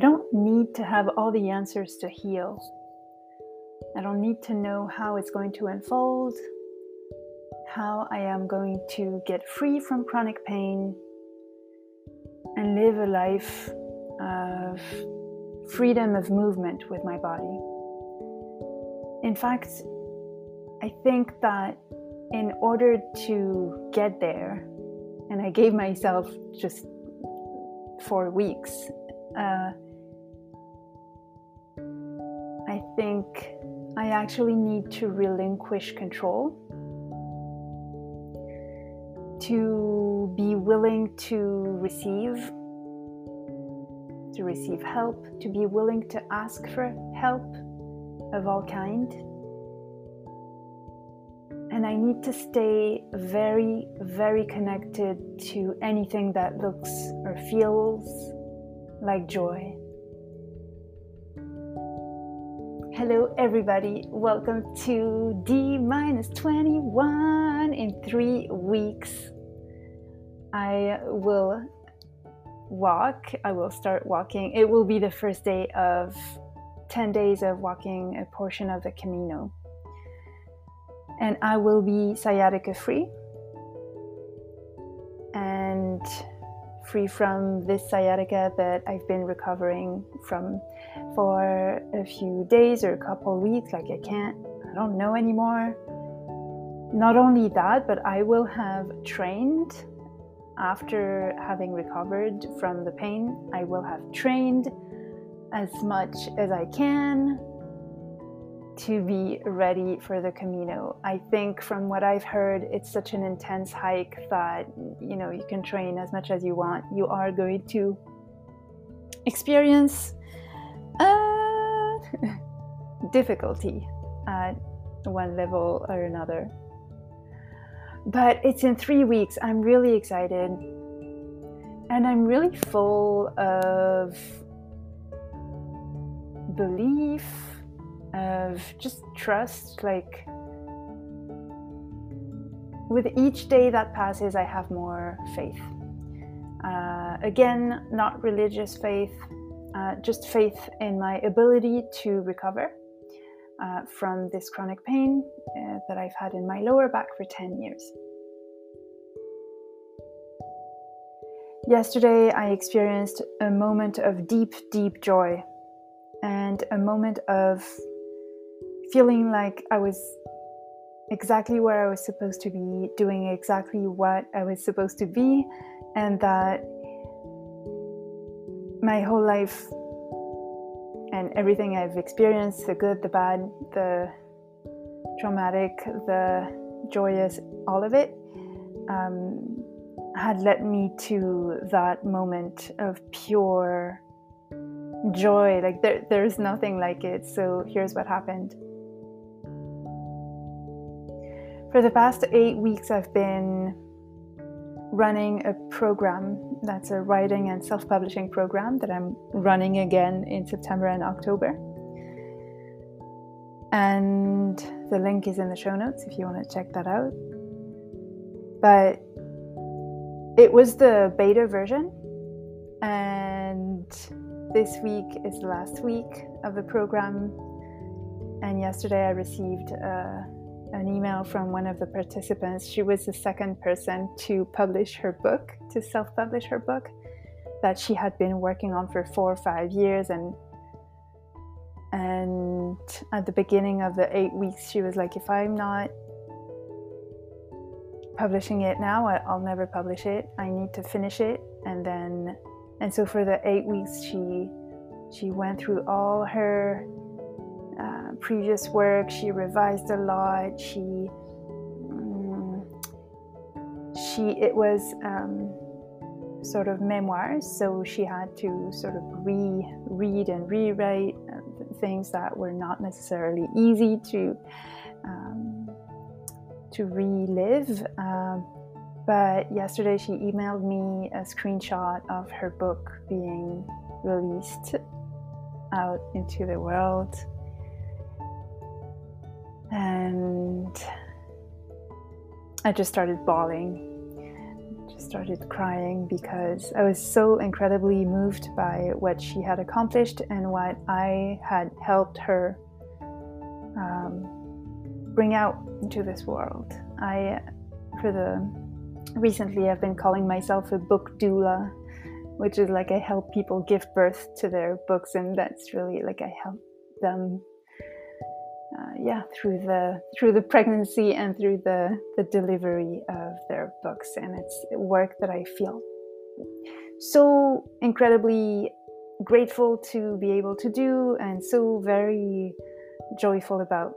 don't need to have all the answers to heal. I don't need to know how it's going to unfold, how I am going to get free from chronic pain and live a life of freedom of movement with my body. In fact, I think that in order to get there, and I gave myself just four weeks, uh, I think I actually need to relinquish control, to be willing to receive, to receive help, to be willing to ask for help of all kind. And I need to stay very, very connected to anything that looks or feels like joy. Hello, everybody. Welcome to D minus 21 in three weeks. I will walk. I will start walking. It will be the first day of 10 days of walking a portion of the Camino. And I will be sciatica free and free from this sciatica that I've been recovering from for a few days or a couple weeks. Like I can't, I don't know anymore. Not only that, but I will have trained after having recovered from the pain. I will have trained as much as I can to be ready for the Camino. I think from what I've heard, it's such an intense hike that you know you can train as much as you want. You are going to experience difficulty at one level or another. But it's in three weeks. I'm really excited. And I'm really full of belief, of just trust. Like, with each day that passes, I have more faith. Uh, again, not religious faith, uh, just faith in my ability to recover uh, from this chronic pain uh, that I've had in my lower back for 10 years. Yesterday, I experienced a moment of deep, deep joy and a moment of feeling like I was exactly where I was supposed to be, doing exactly what I was supposed to be, and that my whole life and everything I've experienced the good, the bad, the traumatic, the joyous, all of it um, had led me to that moment of pure joy. Like there, there's nothing like it. So here's what happened. For the past eight weeks, I've been running a program that's a writing and self publishing program that I'm running again in September and October. And the link is in the show notes if you want to check that out. But it was the beta version, and this week is the last week of the program. And yesterday I received uh, an email from one of the participants. She was the second person to publish her book, to self publish her book that she had been working on for four or five years. And and at the beginning of the eight weeks, she was like, if I'm not publishing it now, I'll never publish it. I need to finish it. And then and so for the eight weeks, she she went through all her previous work. She revised a lot. She um, she it was um, sort of memoirs, so she had to sort of re-read and rewrite uh, things that were not necessarily easy to um, to relive. Um, but yesterday she emailed me a screenshot of her book being released out into the world. And I just started bawling. just started crying because I was so incredibly moved by what she had accomplished and what I had helped her um, bring out into this world. I, for the recently, I've been calling myself a book doula, which is like I help people give birth to their books, and that's really like I help them uh, yeah through the through the pregnancy and through the the delivery of their books. And it's work that i feel so incredibly grateful to be able to do and so very joyful about.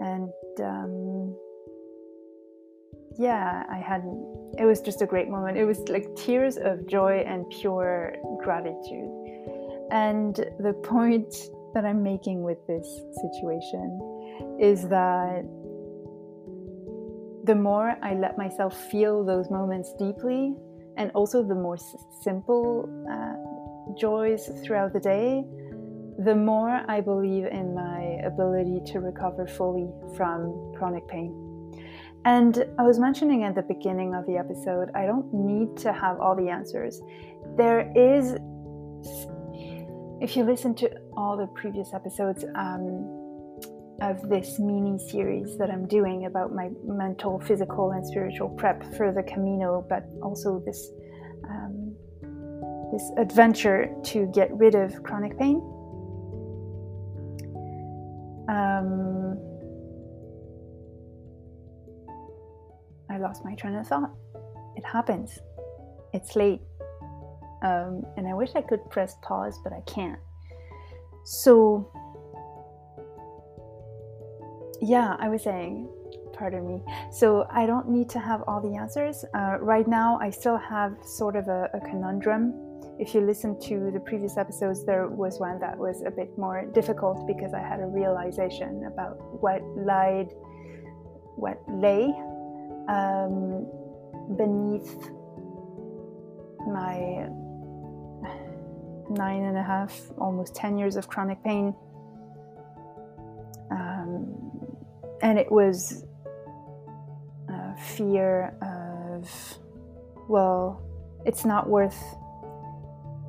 And um, yeah i had it was just a great moment. It was like tears of joy and pure gratitude. And the point that I'm making with this situation is that the more I let myself feel those moments deeply, and also the more simple uh, joys throughout the day, the more I believe in my ability to recover fully from chronic pain. And I was mentioning at the beginning of the episode, I don't need to have all the answers. There is if you listen to all the previous episodes um, of this mini series that I'm doing about my mental, physical, and spiritual prep for the Camino, but also this um, this adventure to get rid of chronic pain. Um, I lost my train of thought. It happens. It's late. Um, and I wish I could press pause, but I can't. So, yeah, I was saying, pardon me. So, I don't need to have all the answers. Uh, right now, I still have sort of a, a conundrum. If you listen to the previous episodes, there was one that was a bit more difficult because I had a realization about what lied, what lay um, beneath my nine and a half, almost 10 years of chronic pain. Um, and it was a fear of, well, it's not worth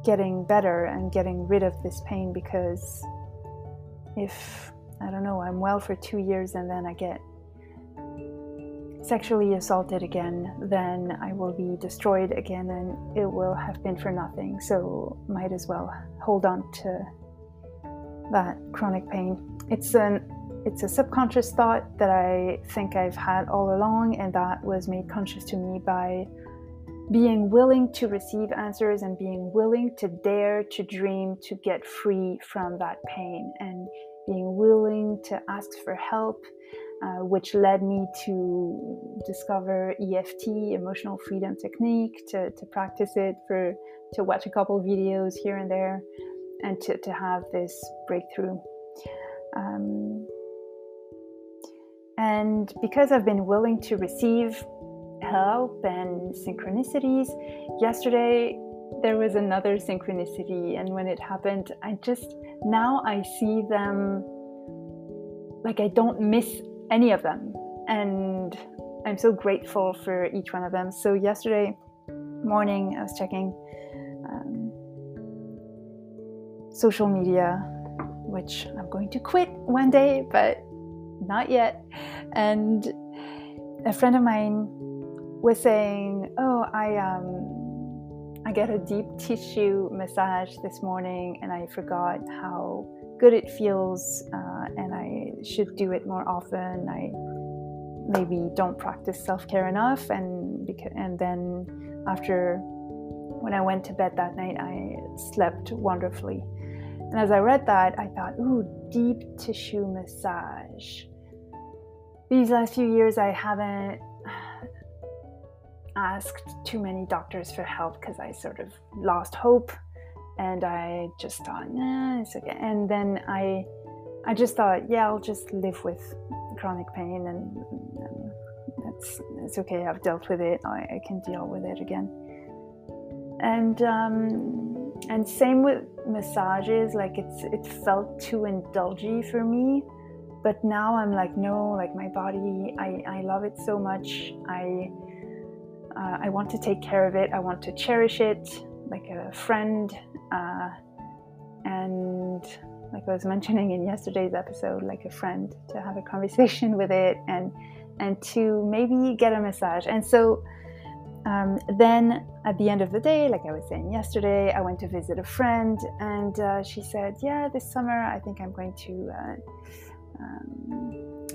getting better and getting rid of this pain because if, I don't know, I'm well for two years and then I get sexually assaulted again, then I will be destroyed again and it will have been for nothing. So, might as well hold on to that chronic pain. It's an it's a subconscious thought that I think I've had all along, and that was made conscious to me by being willing to receive answers and being willing to dare to dream to get free from that pain and being willing to ask for help uh, which led me to discover EFT, emotional freedom technique, to, to practice it for to watch a couple videos here and there, and to, to have this breakthrough. Um, and because I've been willing to receive help and synchronicities, yesterday there was another synchronicity, and when it happened, I just now I see them like I don't miss any of them. And I'm so grateful for each one of them. So, yesterday morning, I was checking um, social media, which I'm going to quit one day, but not yet. And a friend of mine was saying, "Oh, I um, I get a deep tissue massage this morning, and I forgot how good it feels, uh, and I should do it more often. I maybe don't practice self care enough, and and then after when I went to bed that night, I slept wonderfully. And as I read that, I thought, ooh, deep tissue massage. These last few years, I haven't asked too many doctors for help because I sort of lost hope and I just thought, nah, it's okay. And then I, I just thought, yeah, I'll just live with chronic pain, and, and that's it's okay. I've dealt with it. I, I can deal with it again. And um, and same with massages. Like it's it felt too indulgy for me, but now I'm like, no, like my body, I I love it so much. I uh, I want to take care of it. I want to cherish it like a friend. Uh, and like I was mentioning in yesterday's episode, like a friend to have a conversation with it and and to maybe get a massage. And so um, then at the end of the day, like I was saying yesterday, I went to visit a friend, and uh, she said, "Yeah, this summer I think I'm going to uh, um,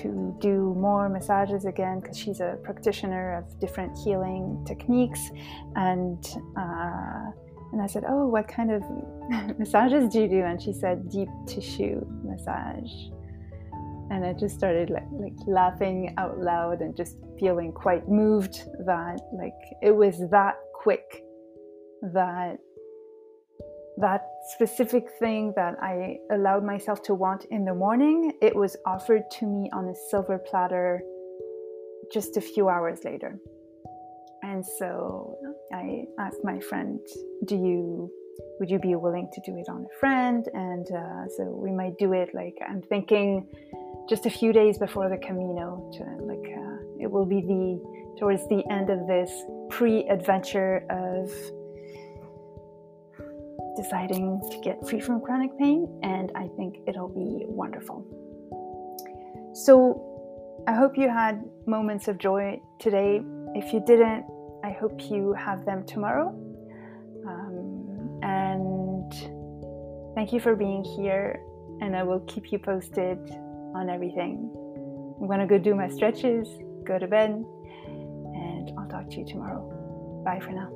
to do more massages again because she's a practitioner of different healing techniques." And uh, and I said, "Oh, what kind of massages do you do?" And she said, "Deep tissue massage." and I just started like, like laughing out loud and just feeling quite moved that like it was that quick that that specific thing that I allowed myself to want in the morning it was offered to me on a silver platter just a few hours later and so I asked my friend do you would you be willing to do it on a friend and uh, so we might do it like I'm thinking just a few days before the Camino. To, like uh, it will be the towards the end of this pre-adventure of deciding to get free from chronic pain, and I think it'll be wonderful. So I hope you had moments of joy today. If you didn't, I hope you have them tomorrow. Um, and thank you for being here, and I will keep you posted on everything. I'm gonna go do my stretches, go to bed, and I'll talk to you tomorrow. Bye for now.